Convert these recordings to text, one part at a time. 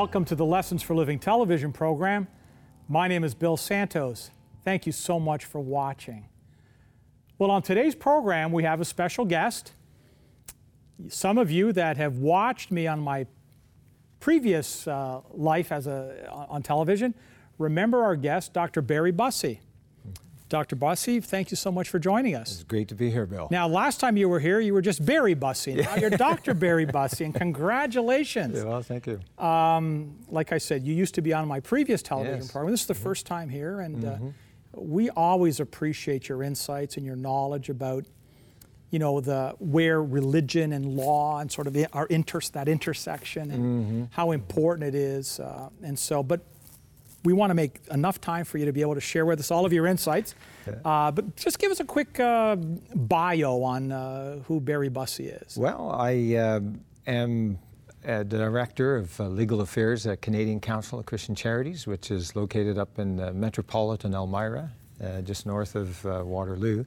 Welcome to the Lessons for Living television program. My name is Bill Santos. Thank you so much for watching. Well, on today's program, we have a special guest. Some of you that have watched me on my previous uh, life as a, on television remember our guest, Dr. Barry Bussey. Dr. Bussey, thank you so much for joining us. It's great to be here, Bill. Now, last time you were here, you were just Barry Bussey. Now you're Dr. Barry Bussey, and congratulations. Yeah, well, thank you. Um, like I said, you used to be on my previous television Yes. program. This is the first time here, and uh, we always appreciate your insights and your knowledge about, you know, the where religion and law and sort of our inter that intersection and how important it is. Uh, and so, but we want to make enough time for you to be able to share with us all of your insights. Uh, but just give us a quick uh, bio on uh, who Barry Bussey is. Well, I um am a director of uh, legal affairs at Canadian Council of Christian Charities, which is located up in uh, metropolitan Elmira, uh, just north of uh, Waterloo.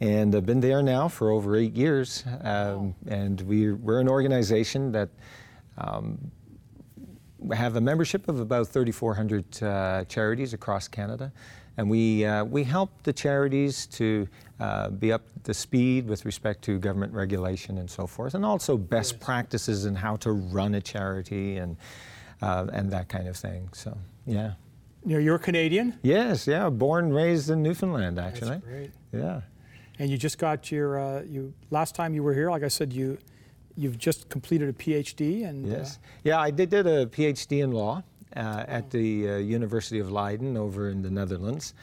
And I've been there now for over eight years. Um, And we, we're an organization that we have a membership of about 3,400 uh, charities across Canada, and we uh, we help the charities to uh, be up to speed with respect to government regulation and so forth, and also best practices in how to run a charity and uh, and that kind of thing. So yeah, You know, you're Canadian. yes, yeah, born and raised in Newfoundland actually. That's great. Yeah. And you just got your uh, you last time you were here, like I said, you you've just completed a PhD and uh, Yes. Yeah, I did, did a PhD in law uh, at the uh, University of Leiden over in the Netherlands.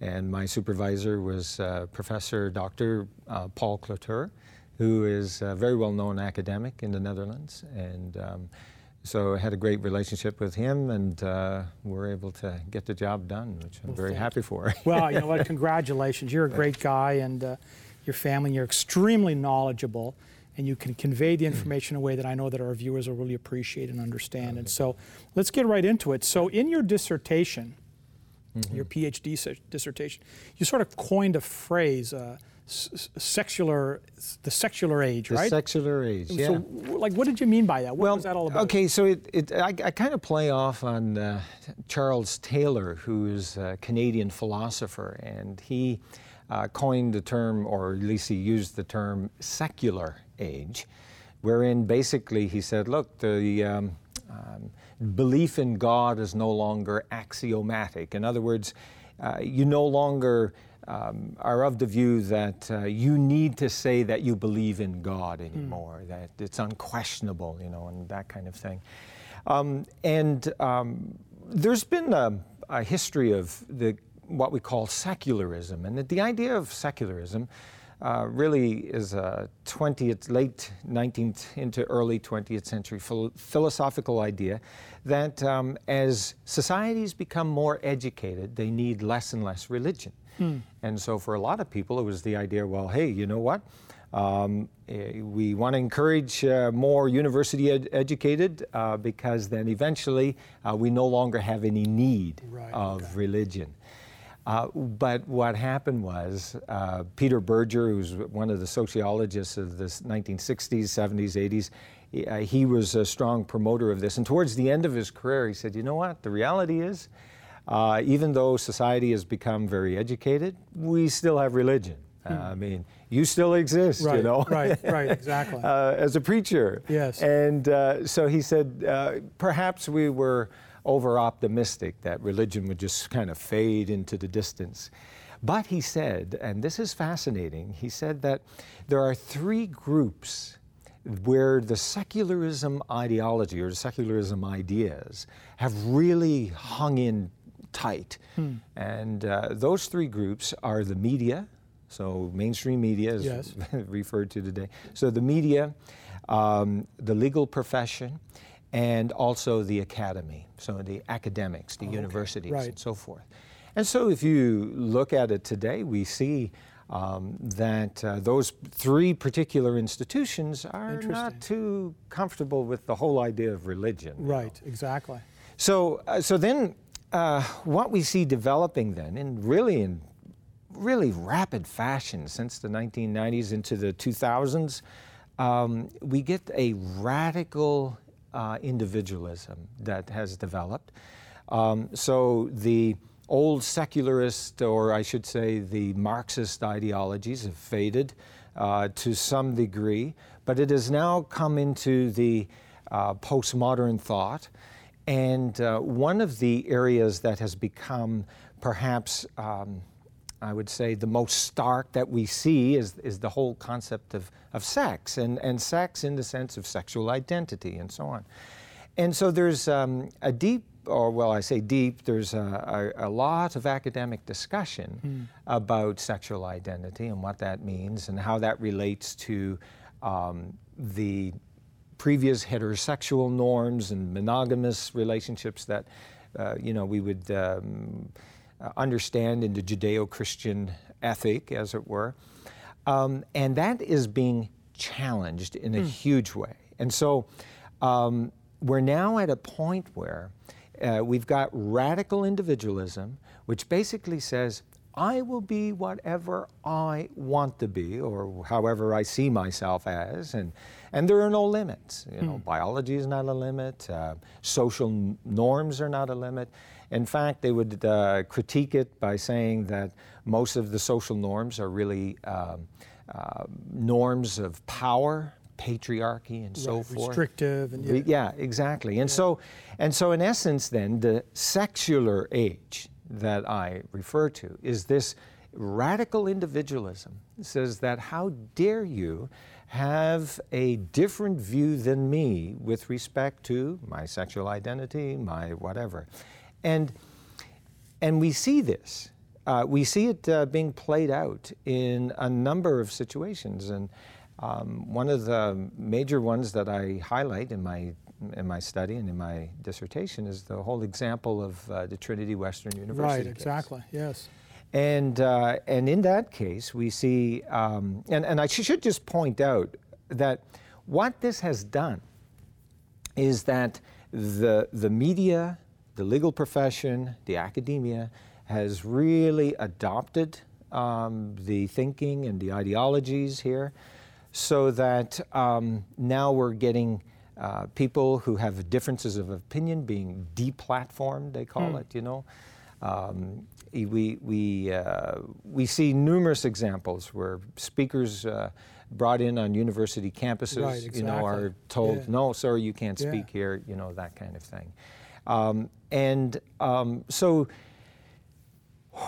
And my supervisor was uh, Professor Dr. Uh, Paul Cliteur, who is a very well known academic in the Netherlands. And um, so I had a great relationship with him and uh, were able to get the job done, which I'm very happy for. well, you know what? Congratulations! You're a great guy, and uh, your family. You're extremely knowledgeable, and you can convey the information in a way that I know that our viewers will really appreciate and understand. And so, let's get right into it. So, in your dissertation, your PhD dissertation, you sort of coined a phrase, uh, secular, the secular age, the right? secular age, yeah. So, like, what did you mean by that? What was that all about? Okay, so it, it I, I kind of play off on uh, Charles Taylor, who is a Canadian philosopher, and he uh, coined the term, or at least he used the term, secular age, wherein basically he said, look, the um, um, belief in God is no longer axiomatic. In other words, uh, you no longer um, are of the view that uh, you need to say that you believe in God anymore, that it's unquestionable, you know, and that kind of thing. Um, and um, there's been a, a history of the what we call secularism, and the, the idea of secularism uh, really is a 20th, late 19th into early 20th century phil- philosophical idea that um, as societies become more educated, they need less and less religion. And so for a lot of people, it was the idea well, hey, you know what? Um, eh, we want to encourage uh, more university ed- educated uh, because then eventually uh, we no longer have any need Right, of religion. Uh, but what happened was uh, Peter Berger, who's one of the sociologists of the 1960s, 70s, 80s, he, uh, he was a strong promoter of this. And towards the end of his career, he said, you know what? The reality is, uh, even though society has become very educated, we still have religion. Uh, I mean, you still exist, right, you know? right, right, exactly. uh, as a preacher. Yes. And uh, so he said, uh, perhaps we were over optimistic that religion would just kind of fade into the distance. But he said, and this is fascinating, he said that there are three groups where the secularism ideology or the secularism ideas have really hung in tight. And uh, those three groups are the media, so mainstream media is Yes. referred to today. So the media, um, the legal profession, and also the academy, so the academics, the universities, Right. and so forth. And so if you look at it today, we see um, that uh, those three particular institutions are not too comfortable with the whole idea of religion. you know. right, exactly. So, uh, so then, uh, what we see developing then, in really in really rapid fashion since the 1990s into the 2000s, um, we get a radical uh, individualism that has developed. Um, so the old secularist, or I should say the Marxist ideologies, have faded uh, to some degree, but it has now come into the uh, postmodern thought. And uh, one of the areas that has become perhaps um, I would say the most stark that we see is, is the whole concept of, of sex, and, and sex in the sense of sexual identity and so on. And so there's um, a deep, or well, I say deep, there's a, a, a lot of academic discussion mm. about sexual identity and what that means and how that relates to um, the previous heterosexual norms and monogamous relationships that, uh, you know, we would. Um, uh, understand in the Judeo Christian ethic, as it were. Um, and that is being challenged in a mm. huge way. And so um, we're now at a point where uh, we've got radical individualism, which basically says, I will be whatever I want to be, or however I see myself as, and, and there are no limits. You know, mm. biology is not a limit, uh, social norms are not a limit. In fact, they would uh, critique it by saying that most of the social norms are really um, uh, norms of power, patriarchy, and right, so forth. Restrictive and yeah, yeah exactly. And yeah. so, and so, in essence, then the secular age that I refer to is this radical individualism. It says that how dare you have a different view than me with respect to my sexual identity, my whatever. And, and we see this. Uh, we see it uh, being played out in a number of situations. And um, one of the major ones that I highlight in my, in my study and in my dissertation is the whole example of uh, the Trinity Western University. Right, exactly, yes. And, uh, and in that case, we see, um, and, and I should just point out that what this has done is that the, the media, the legal profession, the academia has really adopted um, the thinking and the ideologies here so that um, now we're getting uh, people who have differences of opinion being deplatformed, they call mm. it, you know. Um, we, we, uh, we see numerous examples where speakers uh, brought in on university campuses, right, exactly. you know, are told, yeah. no, sir, you can't speak yeah. here, you know, that kind of thing. Um, and um, so,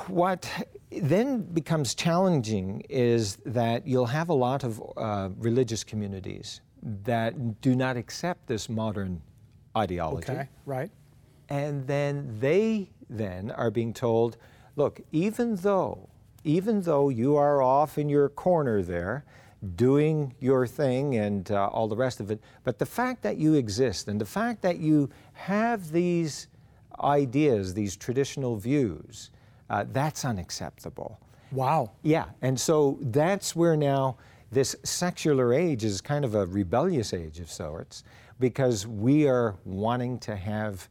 what then becomes challenging is that you'll have a lot of uh, religious communities that do not accept this modern ideology. Okay, right. And then they then are being told, look, even though, even though you are off in your corner there, doing your thing and uh, all the rest of it. But the fact that you exist and the fact that you have these ideas, these traditional views, uh, that's unacceptable. Wow. Yeah, and so that's where now this secular age is kind of a rebellious age of sorts because we are wanting to have.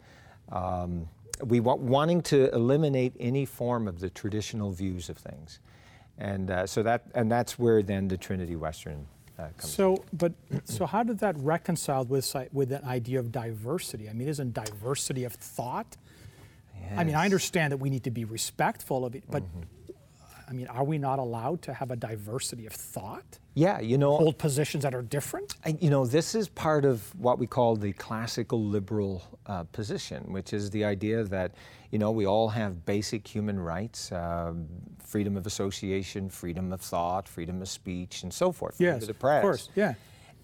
Um, we want wanting to eliminate any form of the traditional views of things. And uh, so that, and that's where then the Trinity Western uh, comes. So, but so how did that reconcile with with that idea of diversity? I mean, isn't diversity of thought? Yes. I mean, I understand that we need to be respectful of it, but mm-hmm. I mean, are we not allowed to have a diversity of thought? Yeah, you know, hold positions that are different. I, you know, this is part of what we call the classical liberal uh, position, which is the idea that you know we all have basic human rights, uh, freedom of association, freedom of thought, freedom of speech, and so forth. Yes, of press. course, yeah.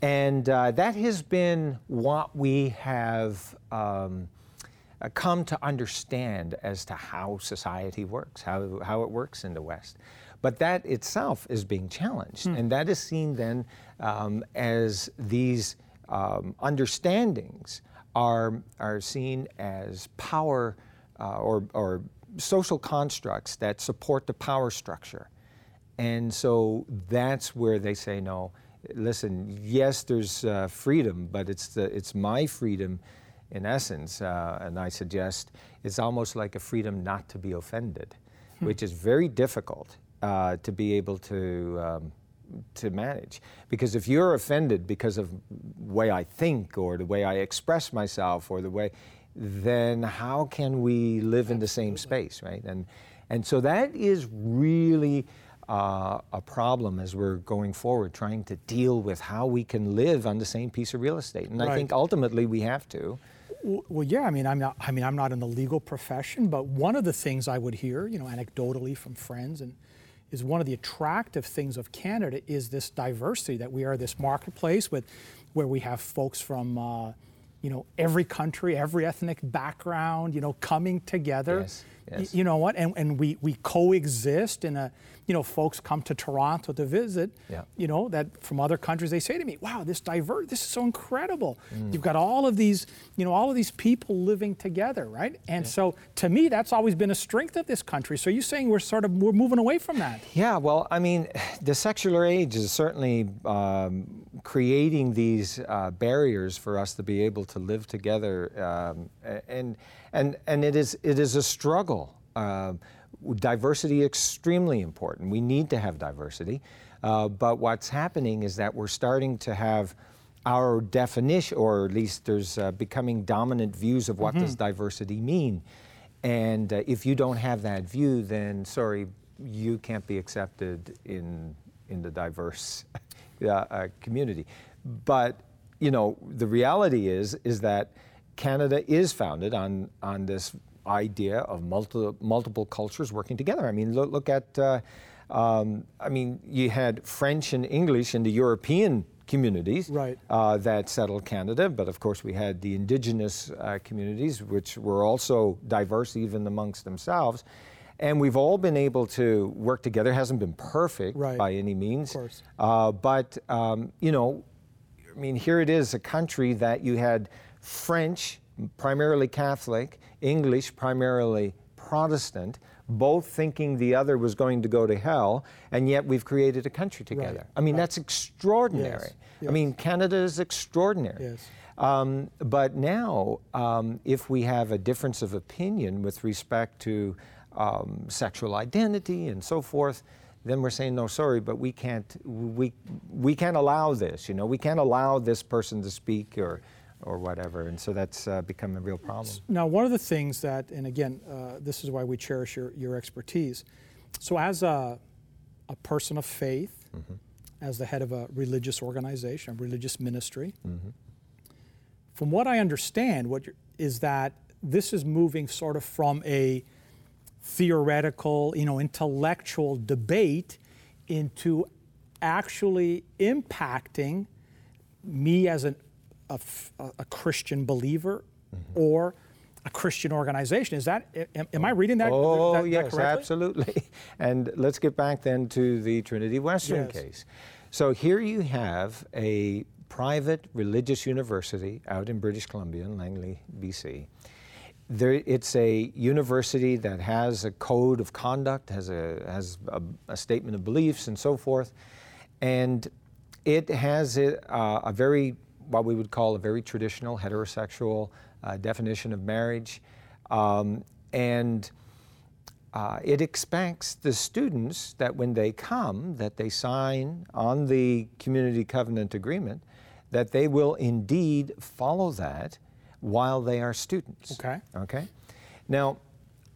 And uh, that has been what we have. Um, come to understand as to how society works, how, how it works in the West. But that itself is being challenged, hmm. and that is seen then um, as these um, understandings are, are seen as power uh, or, or social constructs that support the power structure. And so that's where they say, no, listen, yes, there's uh, freedom, but it's, the, it's my freedom in essence, uh, and I suggest it's almost like a freedom not to be offended, hmm. which is very difficult uh, to be able to um, to manage. Because if you're offended because of the way I think or the way I express myself or the way, then how can we live in the same space, right? And and so that is really uh, a problem as we're going forward, trying to deal with how we can live on the same piece of real estate. And I think ultimately we have to. Well, yeah. I mean, I'm not. I mean, I'm not in the legal profession, but one of the things I would hear, you know, anecdotally from friends, and is one of the attractive things of Canada is this diversity that we are this marketplace with, where we have folks from, uh, you know, every country, every ethnic background, you know, coming together. Yes, yes. You know what? And and we we coexist in a. You know, folks come to Toronto to visit. Yeah. You know that from other countries they say to me, "Wow, this diverse, this is so incredible. Mm. You've got all of these, you know, all of these people living together, right?" And so, to me, that's always been a strength of this country. So, you're saying we're sort of we're moving away from that? Yeah, well, I mean, the secular age is certainly um, creating these uh, barriers for us to be able to live together, um, and and and it is it is a struggle. Uh, diversity extremely important. We need to have diversity, uh, but what's happening is that we're starting to have our definition, or at least there's uh, becoming dominant views of what does diversity mean. And uh, if you don't have that view, then sorry, you can't be accepted in in the diverse uh, community. But you know, the reality is is that Canada is founded on on this idea of multi, multiple cultures working together. I mean, look, look at. Uh, um, I mean, you had French and English in the European communities Right. uh, that settled Canada, but of course we had the indigenous uh, communities, which were also diverse even amongst themselves. And we've all been able to work together. It hasn't been perfect Right. by any means. Of course. Uh, but, um, you know, I mean, here it is a country that you had French, primarily Catholic, English, primarily Protestant, both thinking the other was going to go to hell, and yet we've created a country together. I mean, right. that's extraordinary. I yes. mean, Canada is extraordinary. Yes. Um, but now, um, if we have a difference of opinion with respect to um, sexual identity and so forth, then we're saying no, sorry, but we can't we we can't allow this. You know, we can't allow this person to speak or or whatever, and so that's uh, become a real problem. Now, one of the things that, and again, uh, this is why we cherish your, your expertise. So, as a, a person of faith, as the head of a religious organization, a religious ministry, from what I understand, what is that this is moving sort of from a theoretical, you know, intellectual debate into actually impacting me as an, a, a- Christian believer mm-hmm. or a Christian organization. Is that, am, am I reading that, Oh, that, that yes, correctly? absolutely. And let's get back then to the Trinity Western Yes. case. So here you have a private religious university out in British Columbia, in Langley, BC. There, it's a university that has a code of conduct, has a has a, a statement of beliefs, and so forth, and it has a, uh, a very what we would call a very traditional heterosexual uh, definition of marriage, um, and uh, it expects the students that when they come, that they sign on the community covenant agreement, that they will indeed follow that while they are students. Okay. Okay. Now,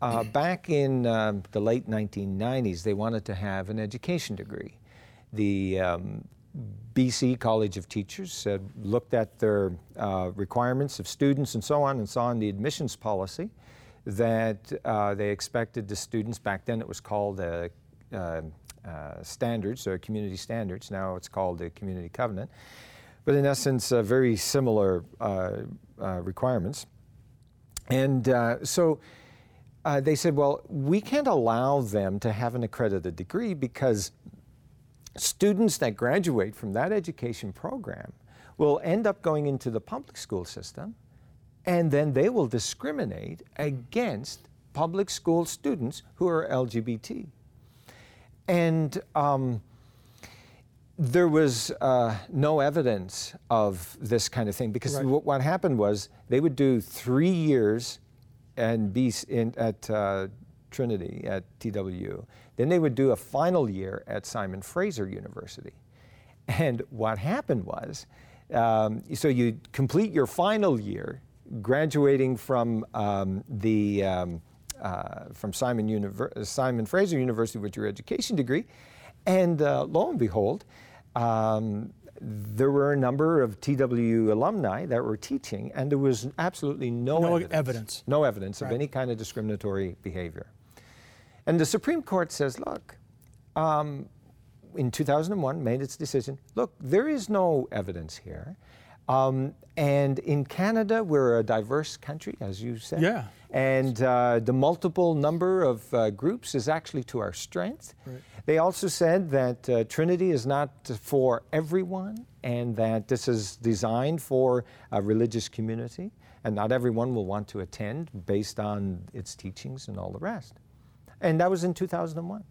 uh, back in um, the late 1990s, they wanted to have an education degree. The um, BC College of Teachers said, looked at their uh, requirements of students and so on, and saw in the admissions policy that uh, they expected the students, back then it was called uh, uh, uh, standards or community standards, now it's called the community covenant, but in essence, uh, very similar uh, uh, requirements. And uh, so they said, well, we can't allow them to have an accredited degree because students that graduate from that education program will end up going into the public school system and then they will discriminate against public school students who are LGBT. And um, there was uh, no evidence of this kind of thing because Right. what, what happened was they would do three years and be in, at uh, Trinity at TWU. Then they would do a final year at Simon Fraser University. And what happened was, um, so you complete your final year, graduating from um, the um, uh, from Simon, Univer- Simon Fraser University with your education degree, and uh, lo and behold, um, there were a number of TW alumni that were teaching, and there was absolutely no, No evidence, evidence. no evidence of any kind of discriminatory behavior. And the Supreme Court says, look, um, in 2001 made its decision. Look, there is no evidence here. Um, and in Canada, we're a diverse country, as you said. Yeah. And uh, the multiple number of uh, groups is actually to our strength. Right. They also said that uh, Trinity is not for everyone and that this is designed for a religious community and not everyone will want to attend based on its teachings and all the rest. And that was in 2001.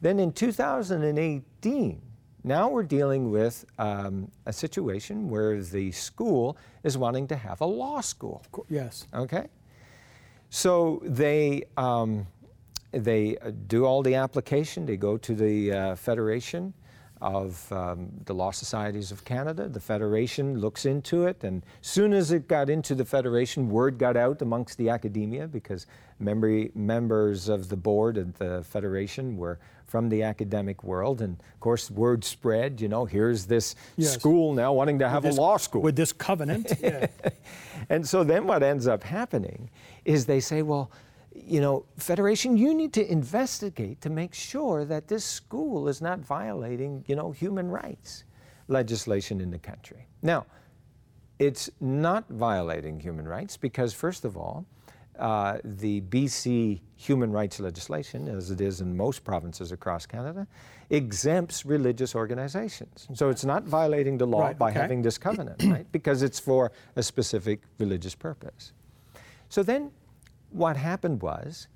Then in 2018, now we're dealing with um, a situation where the school is wanting to have a law school. Yes. Okay? So they, um, they uh, do all the application, they go to the uh, Federation of um, the Law Societies of Canada. The Federation looks into it, and soon as it got into the Federation, word got out amongst the academia because member, members of the board of the Federation were from the academic world, and of course, word spread. You know, here's this Yes. school now wanting to have This- a law school. With this covenant. yeah. And so then what ends up happening is they say, well, you know, Federation, you need to investigate to make sure that this school is not violating, you know, human rights legislation in the country. Now, it's not violating human rights because, first of all, uh, the BC human rights legislation, as it is in most provinces across Canada, exempts religious organizations. So it's not violating the law Right, by okay. having this covenant, right? Because it's for a specific religious purpose. So then what happened was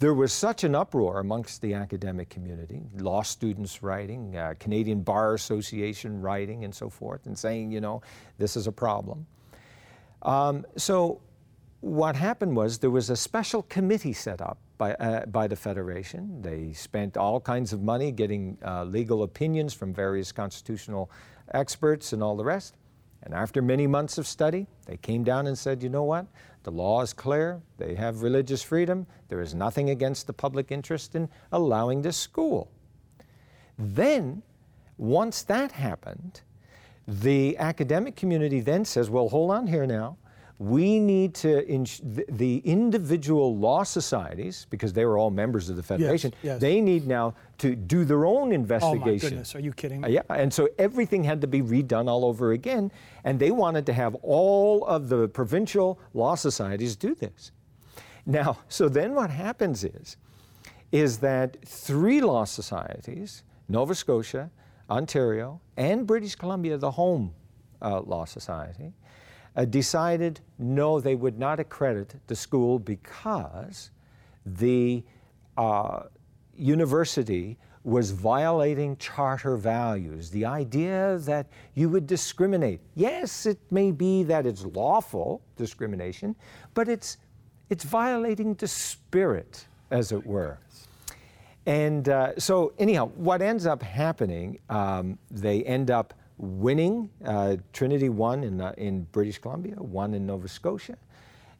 there was such an uproar amongst the academic community, law students writing, uh, Canadian Bar Association writing, and so forth, and saying, you know, this is a problem. Um, so what happened was there was a special committee set up by, uh, by the Federation. They spent all kinds of money getting uh, legal opinions from various constitutional experts and all the rest. And after many months of study, they came down and said, you know what? The law is clear. They have religious freedom. There is nothing against the public interest in allowing this school. Then, once that happened, the academic community then says, well, hold on here now. We need to, ins- the, the individual law societies, because they were all members of the Federation, yes. they need now to do their own investigation. Oh my goodness, are you kidding Uh, me? yeah, and so everything had to be redone all over again, and they wanted to have all of the provincial law societies do this. Now, so then what happens is, is that three law societies, Nova Scotia, Ontario, and British Columbia, the home uh, law society, uh, decided no, they would not accredit the school because the uh, university was violating charter values. The idea that you would discriminate. Yes, it may be that it's lawful discrimination, but it's it's violating the spirit, as it were. And uh, so, anyhow, what ends up happening, um, they end up winning. Uh, Trinity won in, uh, in British Columbia, won in Nova Scotia,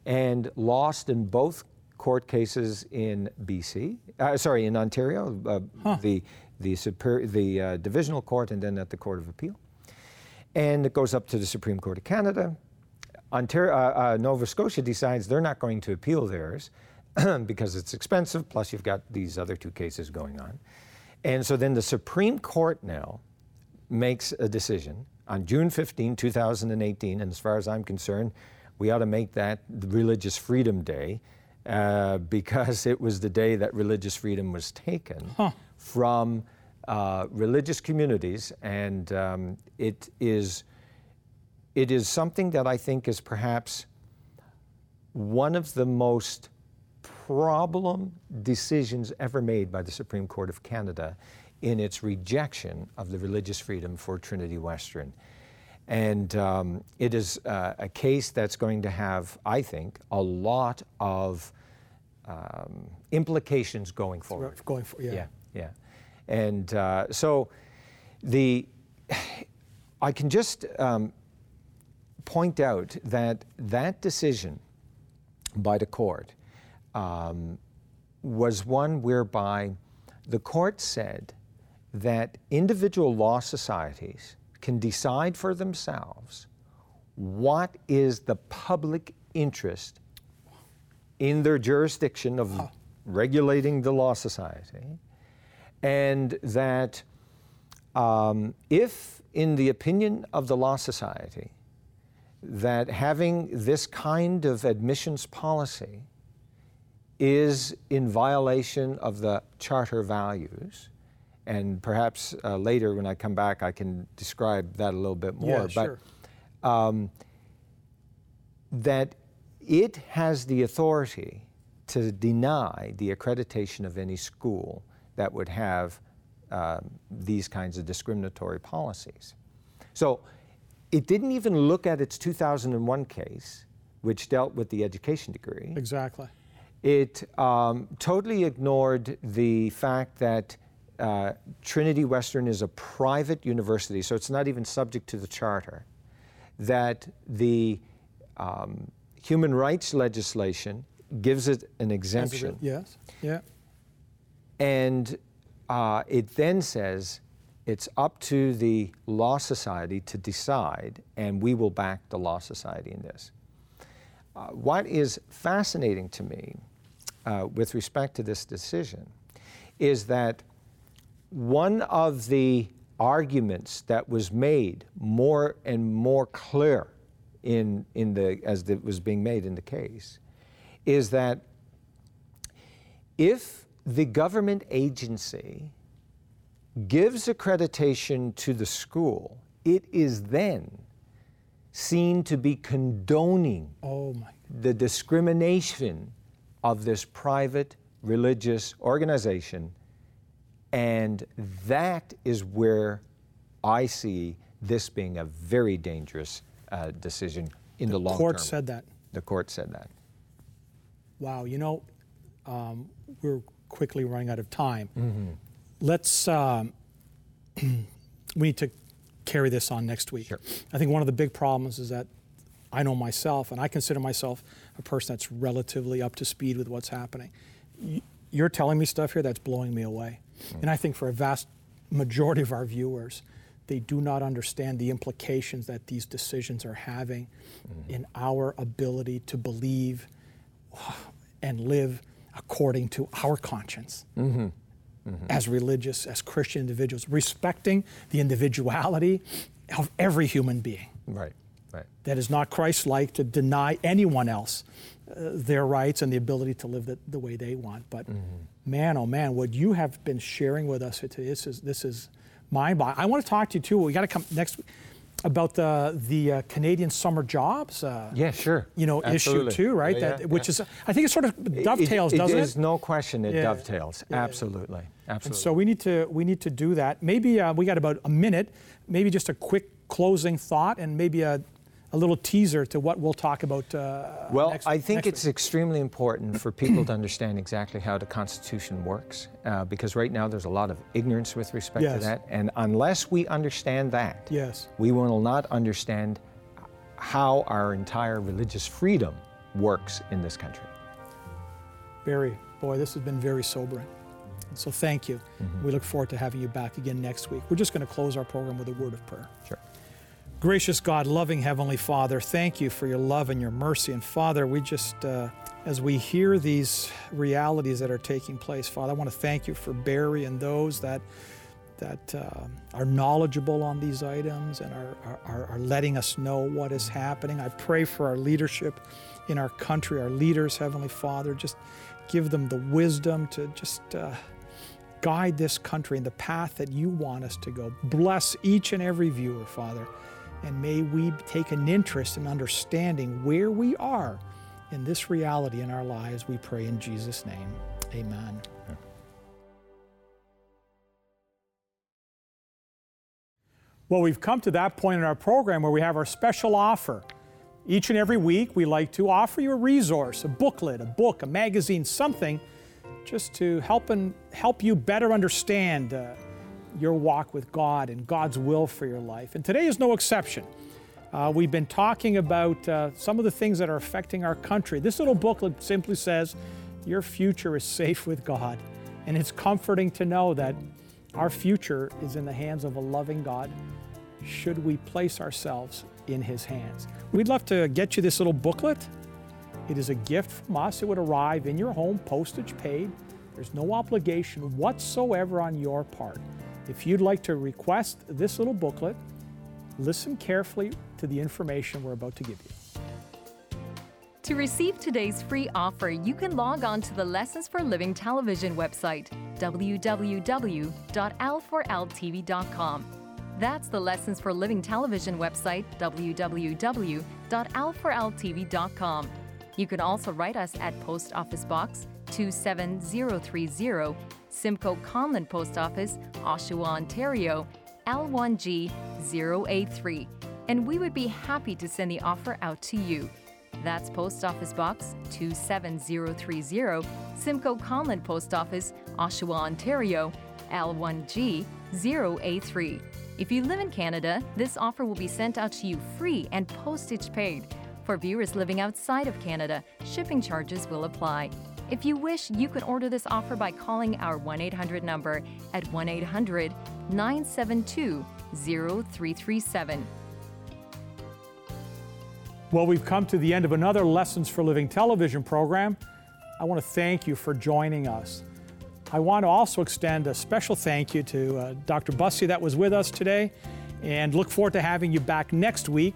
and lost in both court cases in BC. Uh, sorry, in Ontario, uh, the the, super, the uh, divisional court, and then at the Court of Appeal. And it goes up to the Supreme Court of Canada. Ontario, uh, uh, Nova Scotia decides they're not going to appeal theirs because it's expensive, plus you've got these other two cases going on. And so then the Supreme Court now makes a decision. On June 15, 2018, and as far as I'm concerned, we ought to make that Religious Freedom Day uh, because it was the day that religious freedom was taken from uh, religious communities, and um, it is it is something that I think is perhaps one of the most problem decisions ever made by the Supreme Court of Canada in its rejection of the religious freedom for Trinity Western. And um, it is uh, a case that's going to have, I think, a lot of um, implications going forward. Going for yeah. Yeah, yeah. And uh, so the I can just um, point out that that decision by the court um, was one whereby the court said that individual law societies can decide for themselves what is the public interest in their jurisdiction of regulating the law society, and that um, if, in the opinion of the law society, that having this kind of admissions policy is in violation of the charter values, and perhaps uh, later when I come back I can describe that a little bit more. Yeah, sure. But um, that it has the authority to deny the accreditation of any school that would have uh, these kinds of discriminatory policies. So it didn't even look at its 2001 case, which dealt with the education degree. Exactly. It um, totally ignored the fact that uh, Trinity Western is a private university, so it's not even subject to the charter. That the um, human rights legislation gives it an exemption. Yes. Yeah. And uh, it then says it's up to the Law Society to decide, and we will back the Law Society in this. Uh, what is fascinating to me uh, with respect to this decision is that one of the arguments that was made more and more clear in, in the, as it was being made in the case is that if the government agency gives accreditation to the school, it is then seen to be condoning Oh my. the discrimination of this private religious organization. And that is where I see this being a very dangerous uh, decision in the, long term. The Court said that. The court said that. Wow. You know, um, we're quickly running out of time. Mm-hmm. Let's. Um, we need to carry this on next week. Sure. I think one of the big problems is that I know myself, and I consider myself a person that's relatively up to speed with what's happening. You're telling me stuff here that's blowing me away. Mm. And I think for a vast majority of our viewers, they do not understand the implications that these decisions are having Mm-hmm. in our ability to believe and live according to our conscience as religious, as Christian individuals, respecting the individuality of every human being. Right, right. That is not Christ like to deny anyone else uh, their rights and the ability to live the, the way they want. But man, oh man, what you have been sharing with us today, this is, this is mind boggling. I want to talk to you too. We got to come next week about the, the uh, Canadian summer jobs. Uh, Yeah, sure. you know, Absolutely. issue too, right? Yeah, that, yeah, which yeah. is, I think it sort of dovetails, it, doesn't it it? is no question it dovetails. Absolutely. Absolutely. And so we need to we need to do that. Maybe uh, we got about a minute. Maybe just a quick closing thought, and maybe a, a little teaser to what we'll talk about. Uh, Well, next- I think it's extremely important for people to understand exactly how the Constitution works, uh, because right now there's a lot of ignorance with respect to that. And unless we understand that. Yes. we will not understand how our entire religious freedom works in this country. Barry, boy, this has been very sobering. So thank you. Mm-hmm. We look forward to having you back again next week. We're just going to close our program with a word of prayer. Sure. Gracious God, loving Heavenly Father, thank you for your love and your mercy. And Father, we just, uh, as we hear these realities that are taking place, Father, I want to thank you for Barry and those that that uh, are knowledgeable on these items and are, are, are letting us know what is happening. I pray for our leadership in our country, our leaders, Heavenly Father. Just give them the wisdom to just uh, guide this country in the path that you want us to go. Bless each and every viewer, Father. And may we take an interest in understanding where we are in this reality in our lives. We pray in Jesus' name. Amen. Well, we've come to that point in our program where we have our special offer. Each and every week, we like to offer you a resource, a booklet, a book, a magazine, something just to help and help you better understand uh, your walk with God and God's will for your life. And today is no exception. Uh, we've been talking about uh, some of the things that are affecting our country. This little booklet simply says, Your future is safe with God. And it's comforting to know that our future is in the hands of a loving God should we place ourselves in His hands. We'd love to get you this little booklet. It is a gift from us. It would arrive in your home, postage paid. There's no obligation whatsoever on your part. If you'd like to request this little booklet, listen carefully to the information we're about to give you. To receive today's free offer, you can log on to the Lessons for Living television website, www.l4ltv.com. That's the Lessons for Living television website, www.l4ltv.com. You can also write us at Post Office Box 27030, Simcoe Conlin Post Office, Oshawa, Ontario, L1G 083, and we would be happy to send the offer out to you. That's Post Office Box 27030, Simcoe Conlin Post Office, Oshawa, Ontario, L1G 083. If you live in Canada, this offer will be sent out to you free and postage paid. For viewers living outside of Canada, shipping charges will apply. If you wish, you can order this offer by calling our 1 800 number at 1 800 972 0337. Well, we've come to the end of another Lessons for Living television program. I want to thank you for joining us. I want to also extend a special thank you to uh, Dr. Bussey that was with us today and look forward to having you back next week.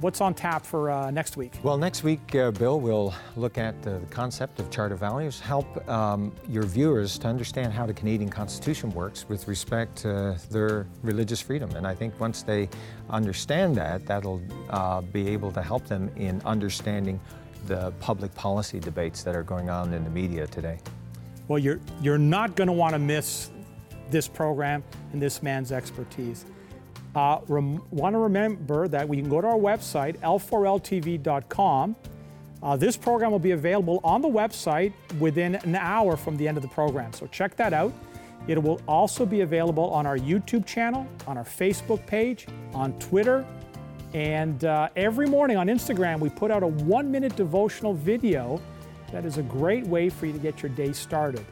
What's on tap for uh, next week? Well, next week, uh, Bill, we'll look at uh, the concept of charter values, help um, your viewers to understand how the Canadian Constitution works with respect to their religious freedom. And I think once they understand that, that'll uh, be able to help them in understanding the public policy debates that are going on in the media today. Well, you're, you're not going to want to miss this program and this man's expertise. Uh, rem- want to remember that we can go to our website, l4ltv.com. Uh, this program will be available on the website within an hour from the end of the program, so check that out. It will also be available on our YouTube channel, on our Facebook page, on Twitter, and uh, every morning on Instagram, we put out a one minute devotional video that is a great way for you to get your day started.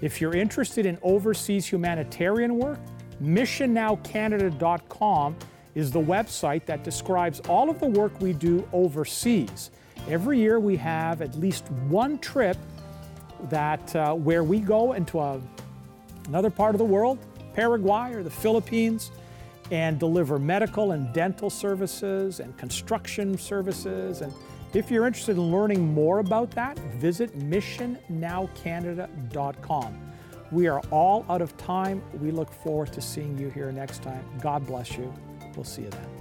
If you're interested in overseas humanitarian work, missionnowcanada.com is the website that describes all of the work we do overseas. Every year we have at least one trip that uh, where we go into a, another part of the world, Paraguay or the Philippines, and deliver medical and dental services and construction services. And if you're interested in learning more about that, visit missionnowcanada.com. We are all out of time. We look forward to seeing you here next time. God bless you. We'll see you then.